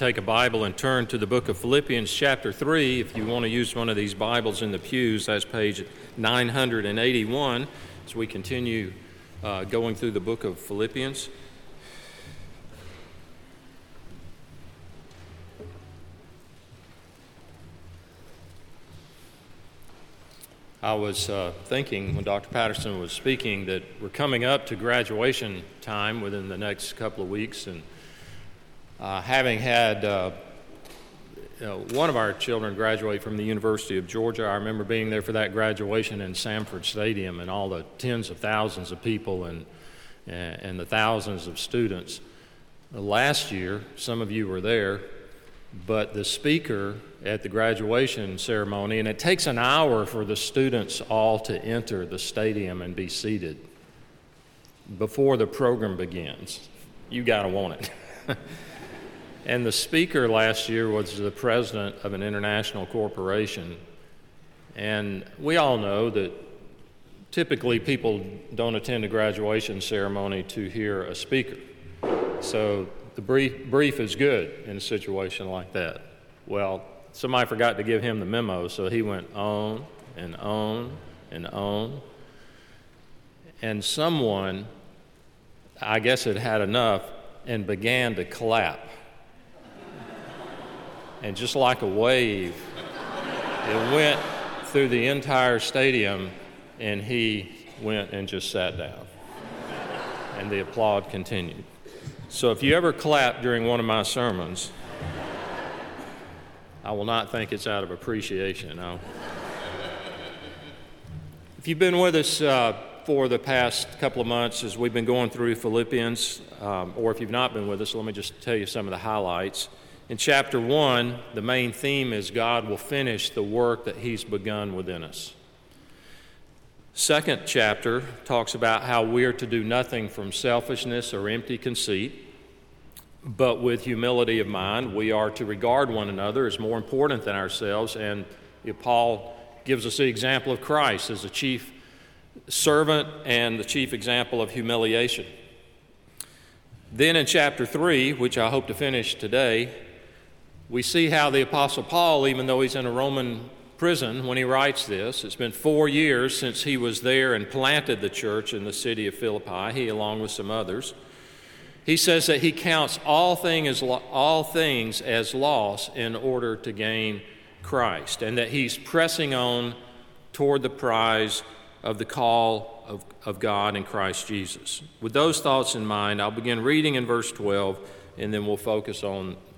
take a Bible and turn to the book of Philippians, chapter 3. If you want to use one of these Bibles in the pews, that's page 981 as we continue uh, going through the book of Philippians. I was uh, thinking when Dr. Patterson was speaking that we're coming up to graduation time within the next couple of weeks, and uh, having had uh, you know, one of our children graduate from the University of Georgia, I remember being there for that graduation in Sanford Stadium and all the tens of thousands of people and, and the thousands of students. Last year, some of you were there, but the speaker at the graduation ceremony, and it takes an hour for the students all to enter the stadium and be seated before the program begins. You got to want it. and the speaker last year was the president of an international corporation. And we all know that typically people don't attend a graduation ceremony to hear a speaker. So the brief, brief is good in a situation like that. Well, somebody forgot to give him the memo, so he went on and on and on. And someone, I guess, had had enough and began to clap. And just like a wave, it went through the entire stadium, and he went and just sat down. And the applaud continued. So if you ever clap during one of my sermons, I will not think it's out of appreciation. No. if you've been with us uh, for the past couple of months as we've been going through Philippians, um, or if you've not been with us, let me just tell you some of the highlights. In chapter 1, the main theme is God will finish the work that He's begun within us. Second chapter talks about how we are to do nothing from selfishness or empty conceit, but with humility of mind. We are to regard one another as more important than ourselves. And Paul gives us the example of Christ as the chief servant and the chief example of humiliation. Then in chapter 3, which I hope to finish today, we see how the Apostle Paul, even though he's in a Roman prison when he writes this. It's been four years since he was there and planted the church in the city of Philippi, he along with some others. He says that he counts all, thing as, all things as loss in order to gain Christ, and that he's pressing on toward the prize of the call of, of God in Christ Jesus. With those thoughts in mind, I'll begin reading in verse 12, and then we'll focus on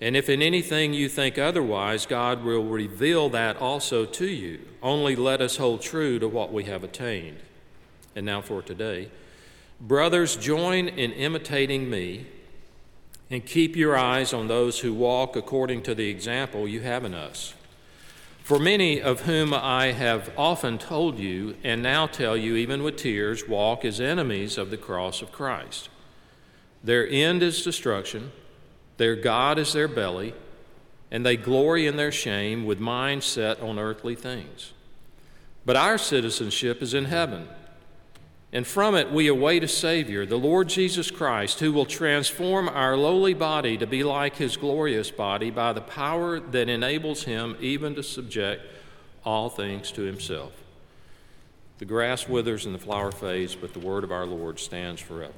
And if in anything you think otherwise, God will reveal that also to you. Only let us hold true to what we have attained. And now for today. Brothers, join in imitating me and keep your eyes on those who walk according to the example you have in us. For many of whom I have often told you, and now tell you even with tears, walk as enemies of the cross of Christ. Their end is destruction their God is their belly, and they glory in their shame with minds set on earthly things. But our citizenship is in heaven, and from it we await a Savior, the Lord Jesus Christ, who will transform our lowly body to be like his glorious body by the power that enables him even to subject all things to himself. The grass withers and the flower fades, but the word of our Lord stands forever.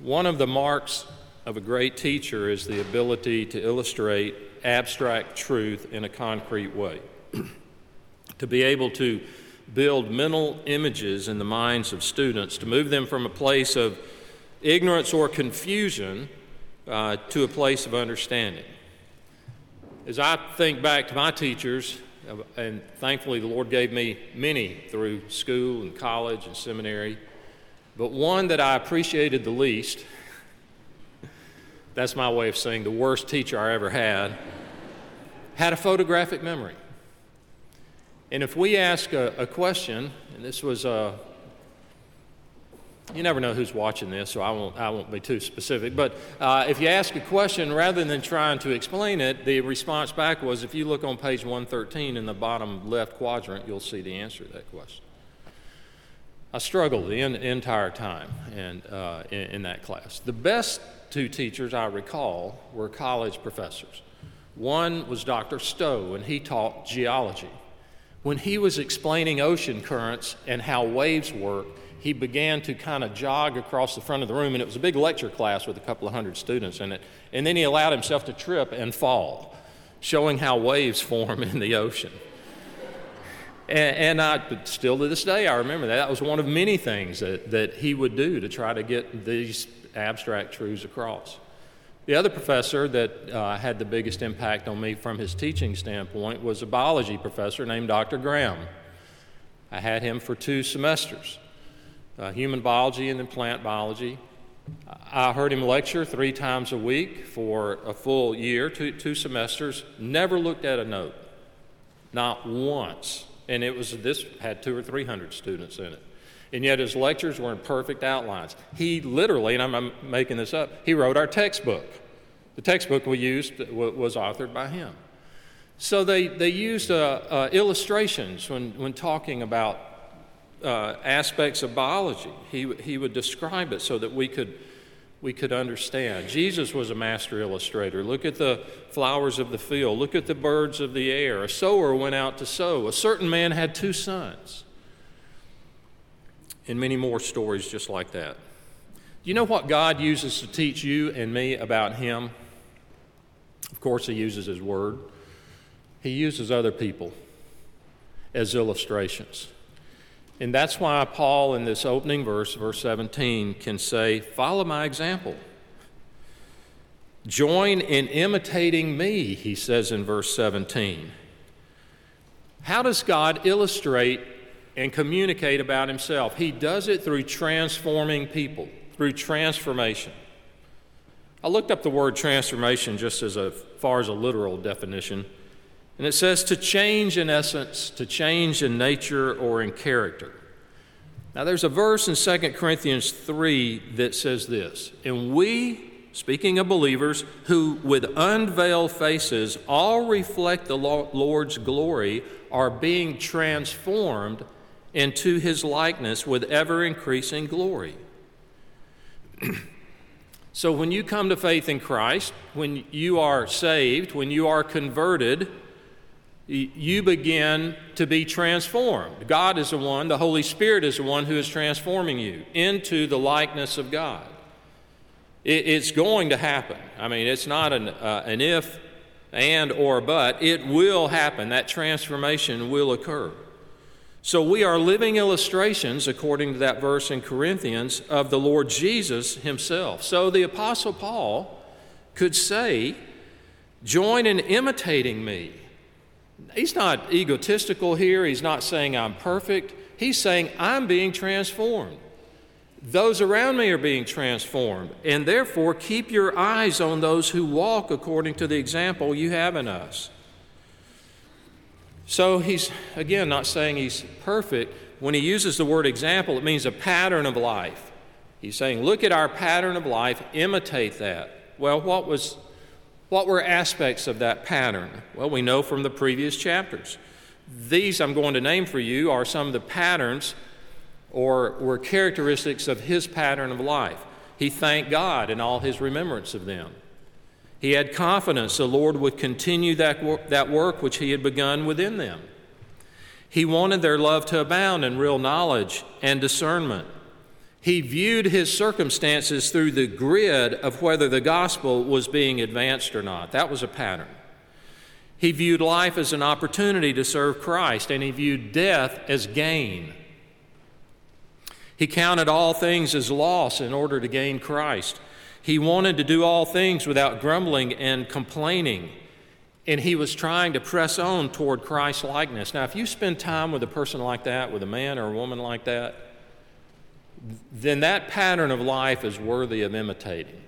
One of the marks of a great teacher is the ability to illustrate abstract truth in a concrete way. to be able to build mental images in the minds of students, to move them from a place of ignorance or confusion uh, to a place of understanding. As I think back to my teachers, uh, and thankfully the Lord gave me many through school and college and seminary, but one that I appreciated the least That's my way of saying the worst teacher I ever had had a photographic memory. And if we ask a, a question, and this was a you never know who's watching this, so I won't, I won't be too specific. But uh, if you ask a question, rather than trying to explain it, the response back was if you look on page 113 in the bottom left quadrant, you'll see the answer to that question. I struggled the in, entire time and, uh, in, in that class. The best two teachers I recall were college professors. One was Dr. Stowe, and he taught geology. When he was explaining ocean currents and how waves work, he began to kind of jog across the front of the room, and it was a big lecture class with a couple of hundred students in it. And then he allowed himself to trip and fall, showing how waves form in the ocean. And, and I, still to this day, I remember that. That was one of many things that, that he would do to try to get these abstract truths across. The other professor that uh, had the biggest impact on me from his teaching standpoint was a biology professor named Dr. Graham. I had him for two semesters uh, human biology and then plant biology. I heard him lecture three times a week for a full year, two, two semesters, never looked at a note, not once. And it was this had two or three hundred students in it. And yet his lectures were in perfect outlines. He literally, and I'm, making this up, he wrote our textbook. The textbook we used was authored by him. So they, they used uh, uh, illustrations when, when talking about uh, aspects of biology. He, he would describe it so that we could, we could understand. Jesus was a master illustrator. Look at the flowers of the field, look at the birds of the air. A sower went out to sow. A certain man had two sons. And many more stories just like that. Do you know what God uses to teach you and me about Him? Of course, He uses His Word, He uses other people as illustrations. And that's why Paul, in this opening verse, verse 17, can say, Follow my example. Join in imitating me, he says in verse 17. How does God illustrate and communicate about himself? He does it through transforming people, through transformation. I looked up the word transformation just as a, far as a literal definition. And it says to change in essence, to change in nature or in character. Now, there's a verse in 2 Corinthians 3 that says this And we, speaking of believers, who with unveiled faces all reflect the Lord's glory, are being transformed into his likeness with ever increasing glory. so, when you come to faith in Christ, when you are saved, when you are converted, you begin to be transformed. God is the one, the Holy Spirit is the one who is transforming you into the likeness of God. it's going to happen. I mean, it's not an, uh, an if, and, or but. It will happen. That transformation will occur. So we are living illustrations, according to that verse in Corinthians, of the Lord Jesus himself. So the Apostle Paul could say, Join in imitating me He's not egotistical here. He's not saying I'm perfect. He's saying I'm being transformed. Those around me are being transformed. And therefore, keep your eyes on those who walk according to the example you have in us. So he's, again, not saying he's perfect. When he uses the word example, it means a pattern of life. He's saying, look at our pattern of life, imitate that. Well, what was what were aspects of that pattern? Well, we know from the previous chapters. These I'm going to name for you are some of the patterns or were characteristics of his pattern of life. He thanked God in all his remembrance of them. He had confidence the Lord would continue that, that work which he had begun within them. He wanted their love to abound in real knowledge and discernment. He viewed his circumstances through the grid of whether the gospel was being advanced or not. That was a pattern. He viewed life as an opportunity to serve Christ, and he viewed death as gain. He counted all things as loss in order to gain Christ. He wanted to do all things without grumbling and complaining, and he was trying to press on toward Christ likeness. Now, if you spend time with a person like that, with a man or a woman like that, then that pattern of life is worthy of imitating.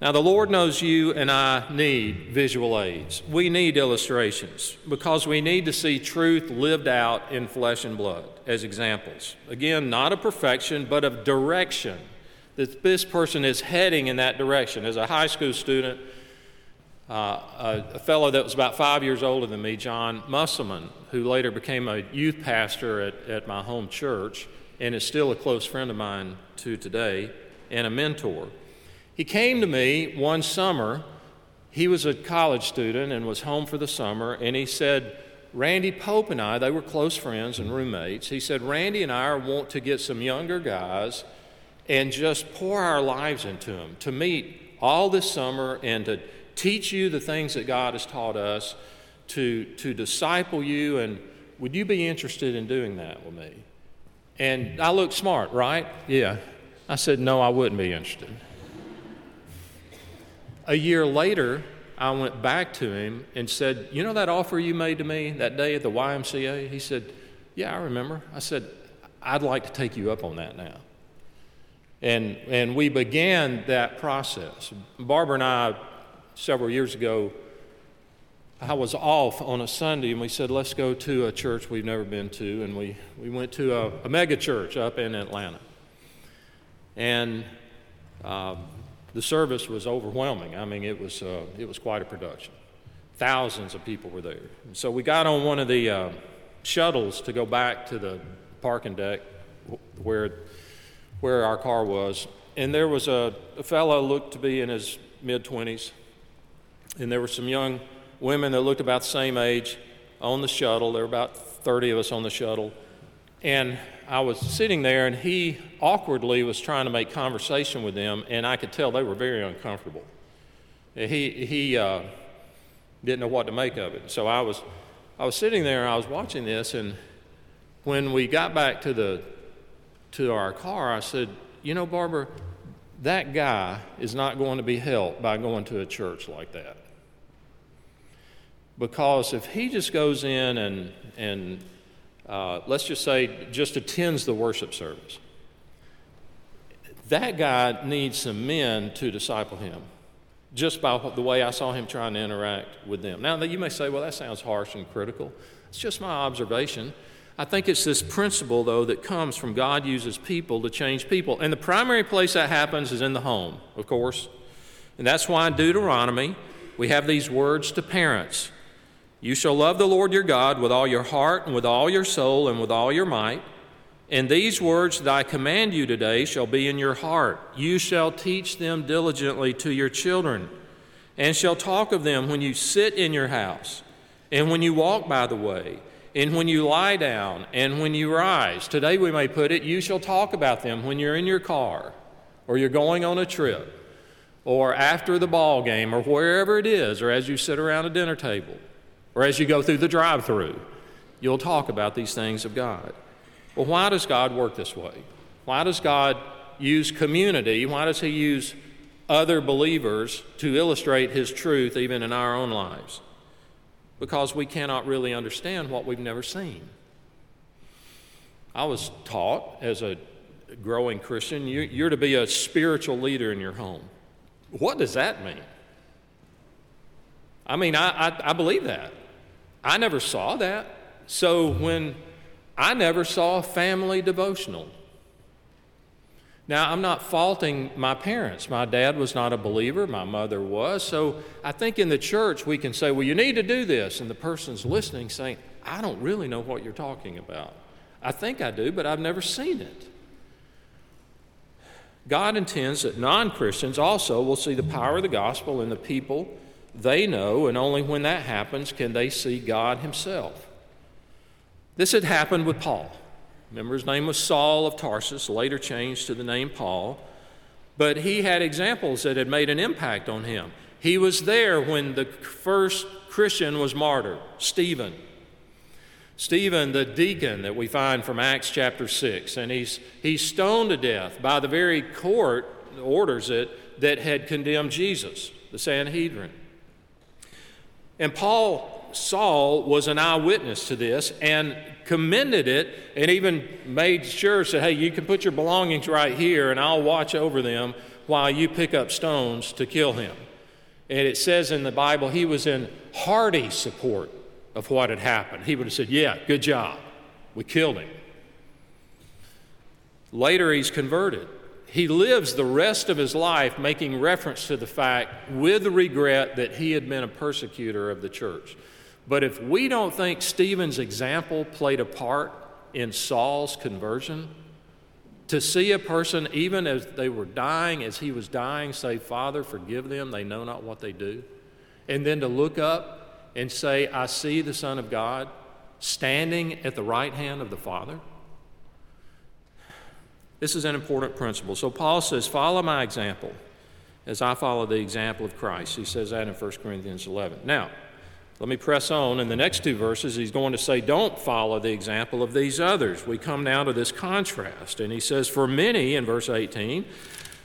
Now, the Lord knows you and I need visual aids. We need illustrations because we need to see truth lived out in flesh and blood as examples. Again, not of perfection, but of direction, that this person is heading in that direction. As a high school student, uh, a, a, fellow that was about five years older than me, John Musselman, who later became a youth pastor at, at my home church and is still a close friend of mine to today and a mentor. He came to me one summer. He was a college student and was home for the summer, and he said, Randy Pope and I, they were close friends and roommates. He said, Randy and I want to get some younger guys and just pour our lives into them to meet all this summer and to teach you the things that God has taught us, to, to disciple you, and would you be interested in doing that with me? And I looked smart, right? Yeah. I said, no, I wouldn't be interested. A year later, I went back to him and said, You know that offer you made to me that day at the YMCA? He said, Yeah, I remember. I said, I'd like to take you up on that now. And, and we began that process. Barbara and I several years ago, I was off on a Sunday and we said, let's go to a church we've never been to. And we, we went to a, a mega church up in Atlanta. And uh, the service was overwhelming. I mean, it was, uh, it was quite a production. Thousands of people were there. And so we got on one of the uh, shuttles to go back to the parking deck where, where our car was. And there was a, a fellow looked to be in his mid 20s and there were some young women that looked about the same age on the shuttle. There were about 30 of us on the shuttle. And I was sitting there, and he awkwardly was trying to make conversation with them, and I could tell they were very uncomfortable. He, he uh, didn't know what to make of it. So I was, I was sitting there, I was watching this, and when we got back to, the, to our car, I said, You know, Barbara, that guy is not going to be helped by going to a church like that. Because if he just goes in and, and uh, let's just say, just attends the worship service, that guy needs some men to disciple him just by the way I saw him trying to interact with them. Now, you may say, well, that sounds harsh and critical. It's just my observation. I think it's this principle, though, that comes from God uses people to change people. And the primary place that happens is in the home, of course. And that's why in Deuteronomy, we have these words to parents you shall love the Lord your God with all your heart and with all your soul and with all your might. And these words that I command you today shall be in your heart. You shall teach them diligently to your children, and shall talk of them when you sit in your house, and when you walk by the way, and when you lie down, and when you rise. Today we may put it, you shall talk about them when you're in your car, or you're going on a trip, or after the ball game, or wherever it is, or as you sit around a dinner table or as you go through the drive through, you'll talk about these things of God. Well, why does God work this way? Why does God use community? Why does He use other believers to illustrate His truth even in our own lives? Because we cannot really understand what we've never seen. I was taught as a growing Christian, you're to be a spiritual leader in your home. What does that mean? I mean, I, I, I believe that. I never saw that. So when I never saw a family devotional. Now, I'm not faulting my parents. My dad was not a believer, my mother was. So I think in the church we can say, well, you need to do this. And the person's listening saying, I don't really know what you're talking about. I think I do, but I've never seen it. God intends that non Christians also will see the power of the gospel in the people they know, and only when that happens can they see God Himself. This had happened with Paul. Remember, his name was Saul of Tarsus, later changed to the name Paul. But he had examples that had made an impact on him. He was there when the first Christian was martyred, Stephen. Stephen, the deacon that we find from Acts chapter 6, and he's, he's stoned to death by the very court, orders it, that had condemned Jesus, the Sanhedrin. And Paul, Saul, was an eyewitness to this and commended it and even made sure, said, hey, you can put your belongings right here and I'll watch over them while you pick up stones to kill him. And it says in the Bible, he was in hearty support of what had happened. He would have said, Yeah, good job. We killed him. Later, he's converted. He lives the rest of his life making reference to the fact, with regret, that he had been a persecutor of the church. But if we don't think Stephen's example played a part in Saul's conversion, to see a person, even as they were dying, as he was dying, say, Father, forgive them, they know not what they do. And then to look up and say, I see the Son of God standing at the right hand of the Father. This is an important principle. So Paul says, Follow my example as I follow the example of Christ. He says that in 1 Corinthians 11. Now, let me press on. In the next two verses, he's going to say, Don't follow the example of these others. We come now to this contrast. And he says, For many, in verse 18,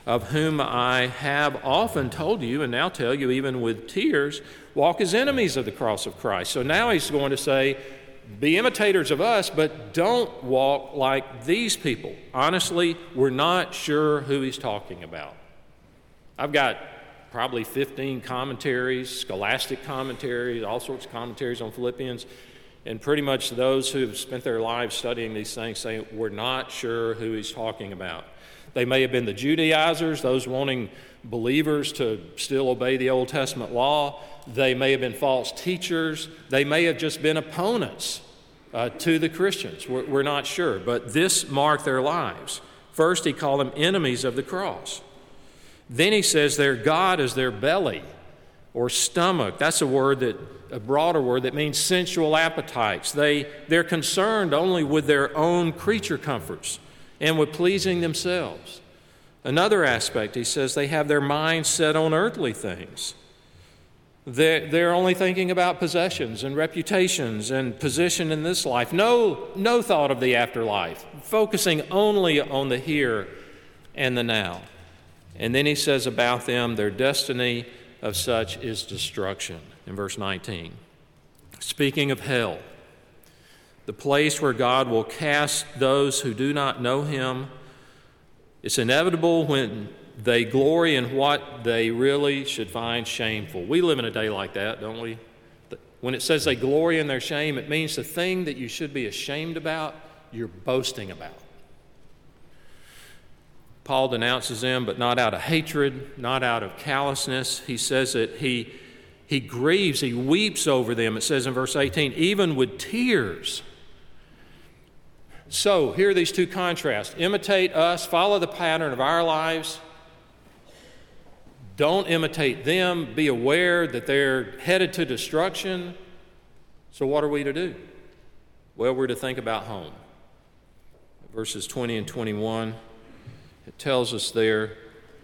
of whom I have often told you, and now tell you even with tears, walk as enemies of the cross of Christ. So now he's going to say, Be imitators of us, but don't walk like these people. Honestly, we're not sure who he's talking about. I've got probably 15 commentaries, scholastic commentaries, all sorts of commentaries on Philippians. And pretty much those who have spent their lives studying these things say, we're not sure who he's talking about. They may have been the Judaizers, those wanting believers to still obey the Old Testament law. They may have been false teachers. They may have just been opponents uh, to the Christians. We're, we're not sure. But this marked their lives. First, he called them enemies of the cross. Then he says their God is their belly or stomach. That's a word that a broader word that means sensual appetites. They, they're concerned only with their own creature comforts and with pleasing themselves. Another aspect, he says, they have their mind set on earthly things. They're, they're only thinking about possessions and reputations and position in this life. No, no thought of the afterlife, focusing only on the here and the now. And then he says about them, their destiny of such is destruction in verse 19. Speaking of hell, the place where God will cast those who do not know him, it's inevitable when they glory in what they really should find shameful. We live in a day like that, don't we? When it says they glory in their shame, it means the thing that you should be ashamed about, you're boasting about. Paul denounces them, but not out of hatred, not out of callousness. He says that he, he grieves, he weeps over them. It says in verse 18, even with tears. So, here are these two contrasts imitate us, follow the pattern of our lives. Don't imitate them. Be aware that they're headed to destruction. So, what are we to do? Well, we're to think about home. Verses 20 and 21. It tells us there,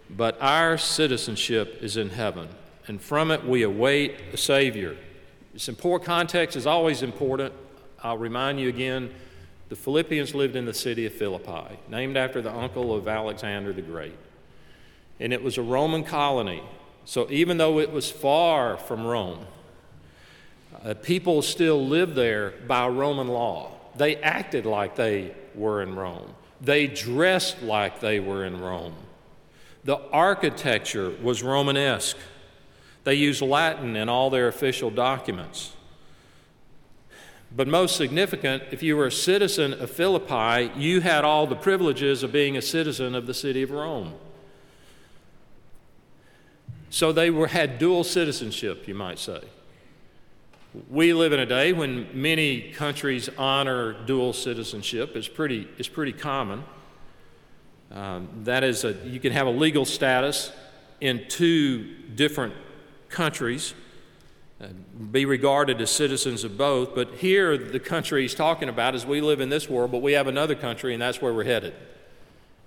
but our citizenship is in heaven, and from it we await a Savior. This important context is always important. I'll remind you again the Philippians lived in the city of Philippi, named after the uncle of Alexander the Great. And it was a Roman colony. So even though it was far from Rome, uh, people still lived there by Roman law. They acted like they were in Rome. They dressed like they were in Rome. The architecture was Romanesque. They used Latin in all their official documents. But most significant, if you were a citizen of Philippi, you had all the privileges of being a citizen of the city of Rome. So they were, had dual citizenship, you might say. We live in a day when many countries honor dual citizenship. It's pretty, it's pretty common. Um, that is, a, you can have a legal status in two different countries, uh, be regarded as citizens of both. But here, the country he's talking about is we live in this world, but we have another country, and that's where we're headed.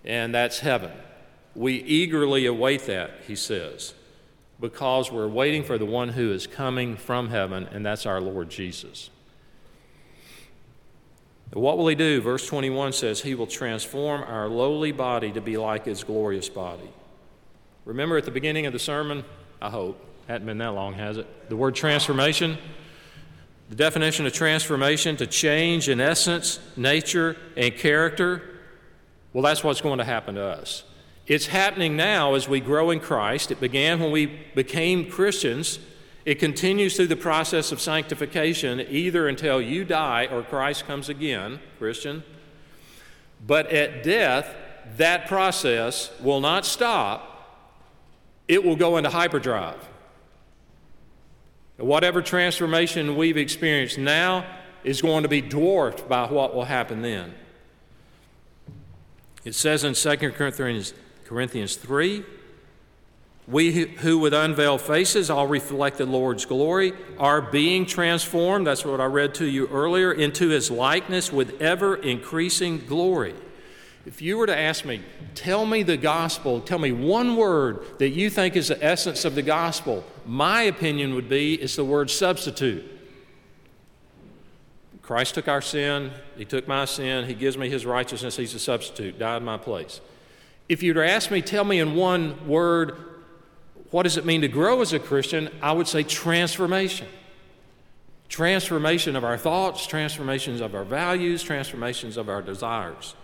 And that's heaven. We eagerly await that, he says because we're waiting for the one who is coming from heaven, and that's our Lord Jesus. What will he do? Verse 21 says, He will transform our lowly body to be like his glorious body. Remember at the beginning of the sermon, I hope, hadn't been that long, has it? The word transformation. The definition of transformation to change in essence, nature, and character. Well, that's what's going to happen to us. It's happening now as we grow in Christ. It began when we became Christians. It continues through the process of sanctification, either until you die or Christ comes again, Christian. But at death, that process will not stop, it will go into hyperdrive. Whatever transformation we've experienced now is going to be dwarfed by what will happen then. It says in 2 Corinthians, Corinthians 3 we who with unveiled faces all reflect the Lord's glory are being transformed, that's what I read to you earlier, into his likeness with ever increasing glory. If you were to ask me, tell me the gospel, tell me one word that you think is the essence of the gospel, my opinion would be it's the word substitute. Christ took our sin, He took my sin, He gives me His righteousness, He's a substitute, died in my place. If you were to ask me, tell me in one word, what does it mean to grow as a Christian? I would say transformation. Transformation of our thoughts, transformations of our values, transformations of our desires.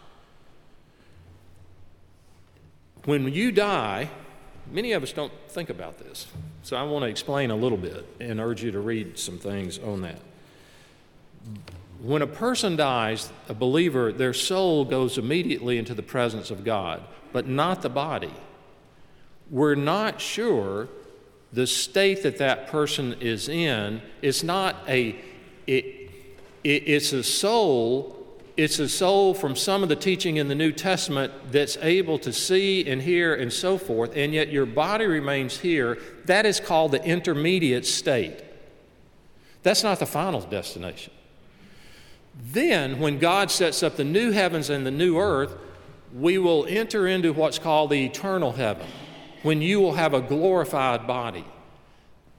When you die, many of us don't think about this. So I want to explain a little bit and urge you to read some things on that. When a person dies, a believer, their soul goes immediately into the presence of God, but not the body. We're not sure the state that that person is in. It's not a, it, it, it's a soul it's a soul from some of the teaching in the New Testament that's able to see and hear and so forth, and yet your body remains here. That is called the intermediate state. That's not the final destination. Then, when God sets up the new heavens and the new earth, we will enter into what's called the eternal heaven, when you will have a glorified body.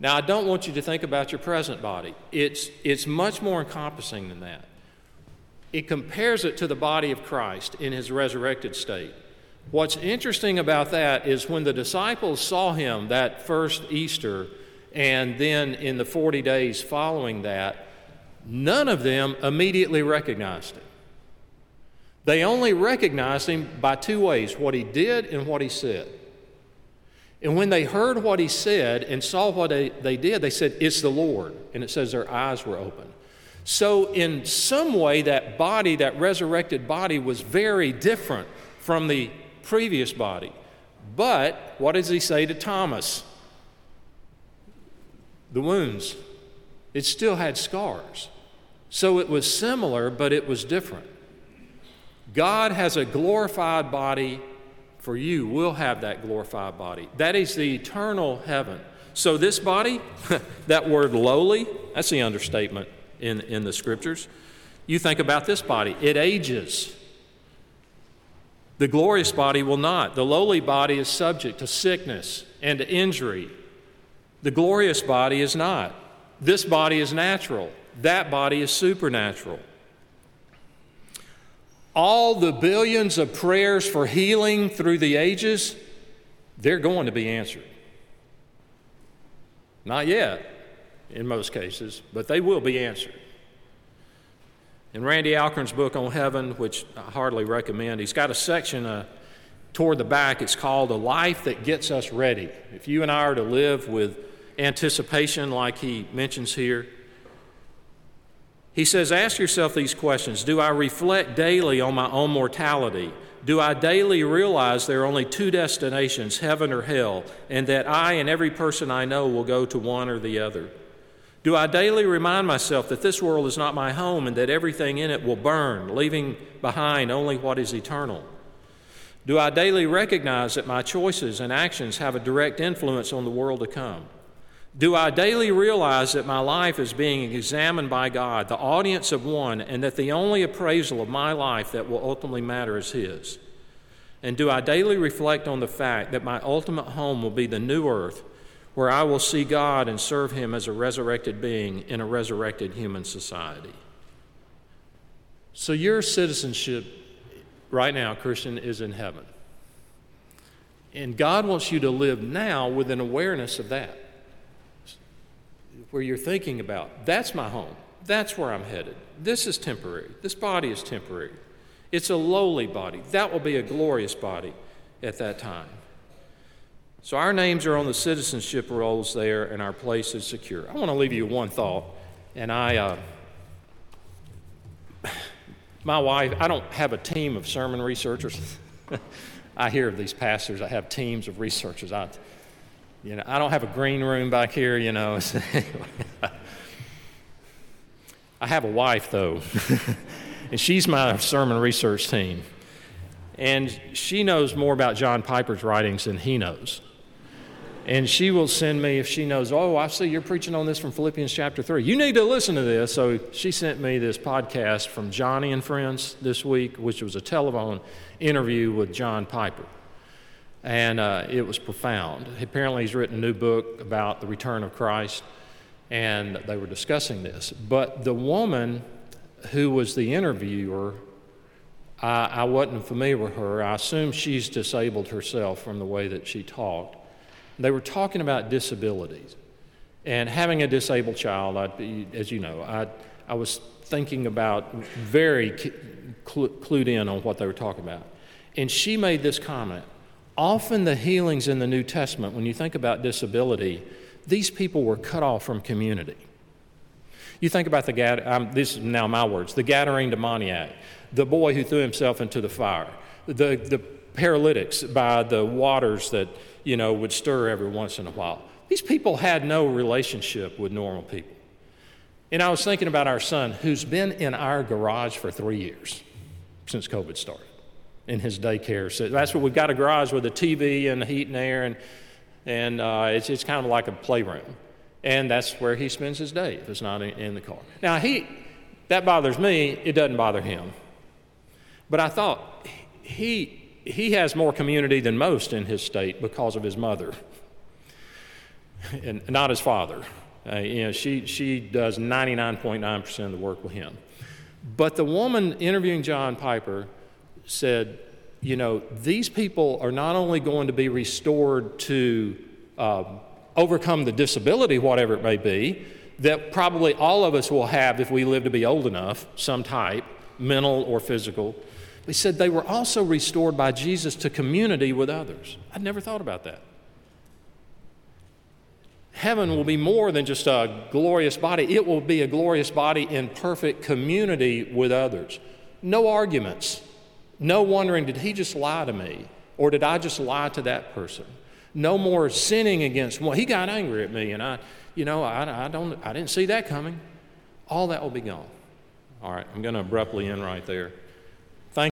Now, I don't want you to think about your present body, it's, it's much more encompassing than that it compares it to the body of Christ in his resurrected state. What's interesting about that is when the disciples saw him that first Easter and then in the 40 days following that, none of them immediately recognized him. They only recognized him by two ways what he did and what he said. And when they heard what he said and saw what they, they did, they said, It's the Lord. And it says their eyes were open. So, in some way, that body, that resurrected body, was very different from the previous body. But what does he say to Thomas? The wounds. It still had scars. So it was similar, but it was different. God has a glorified body for you. We'll have that glorified body. That is the eternal heaven. So, this body, that word lowly, that's the understatement in, in the scriptures. You think about this body, it ages. The glorious body will not. The lowly body is subject to sickness and to injury. The glorious body is not. This body is natural, that body is supernatural. All the billions of prayers for healing through the ages, they're going to be answered. Not yet in most cases, but they will be answered. In Randy Alcorn's book on heaven, which I hardly recommend, he's got a section uh, toward the back. It's called A Life That Gets Us Ready. If you and I are to live with anticipation, like he mentions here, he says, Ask yourself these questions Do I reflect daily on my own mortality? Do I daily realize there are only two destinations, heaven or hell, and that I and every person I know will go to one or the other? Do I daily remind myself that this world is not my home and that everything in it will burn, leaving behind only what is eternal? Do I daily recognize that my choices and actions have a direct influence on the world to come? Do I daily realize that my life is being examined by God, the audience of one, and that the only appraisal of my life that will ultimately matter is His? And do I daily reflect on the fact that my ultimate home will be the new earth where I will see God and serve Him as a resurrected being in a resurrected human society. So, your citizenship right now, Christian, is in heaven. And God wants you to live now with an awareness of that, where you're thinking about that's my home, that's where I'm headed. This is temporary, this body is temporary. It's a lowly body, that will be a glorious body at that time. So our names are on the citizenship rolls there, and our place is secure. I want to leave you one thought, and I. Uh, my wife, I don't have a team of sermon researchers. I hear of these pastors that have teams of researchers. I, you know, I don't have a green room back here, you know. I have a wife, though, and she's my sermon research team. And she knows more about John Piper's writings than he knows. And she will send me, if she knows, oh, I see you're preaching on this from Philippians chapter 3. You need to listen to this. So she sent me this podcast from Joni and Friends this week, which was a telephone interview with John Piper. And uh, it was profound. Apparently, he's written a new book about the return of Christ, and they were discussing this. But the woman who was the interviewer, I, I wasn't familiar with her. I assume she's disabled herself from the way that she talked. They were talking about disabilities. And having a disabled child, I, as you know, I, I was thinking about very clued in on what they were talking about. And she made this comment Often the healings in the New Testament, when you think about disability, these people were cut off from community. You think about the, um, this is now my words, the Gadarene demoniac, the boy who threw himself into the fire, the, the paralytics by the waters that you know, would stir every once in a while. These people had no relationship with normal people. And I was thinking about our son, who's been in our garage for three years since COVID started in his daycare. So that's what we've got a garage with a TV and heat and air, and, and uh, it's, it's kind of like a playroom. And that's where he spends his day if it's not in, in the car. Now, he, that bothers me, it doesn't bother him. But I thought, he, he has more community than most in his state because of his mother, and not his father. Uh, you know, she, she does 99.9% of the work with him. But the woman interviewing John Piper said, you know, these people are not only going to be restored to uh, overcome the disability, whatever it may be, that probably all of us will have if we live to be old enough, some type, mental or physical, he said they were also restored by Jesus to community with others. I'd never thought about that. Heaven will be more than just a glorious body, it will be a glorious body in perfect community with others. No arguments, no wondering, did he just lie to me? Or did I just lie to that person? No more sinning against one. He got angry at me, and I, you know, I, I, don't, I didn't see that coming. All that will be gone. All right, I'm going to abruptly end right there.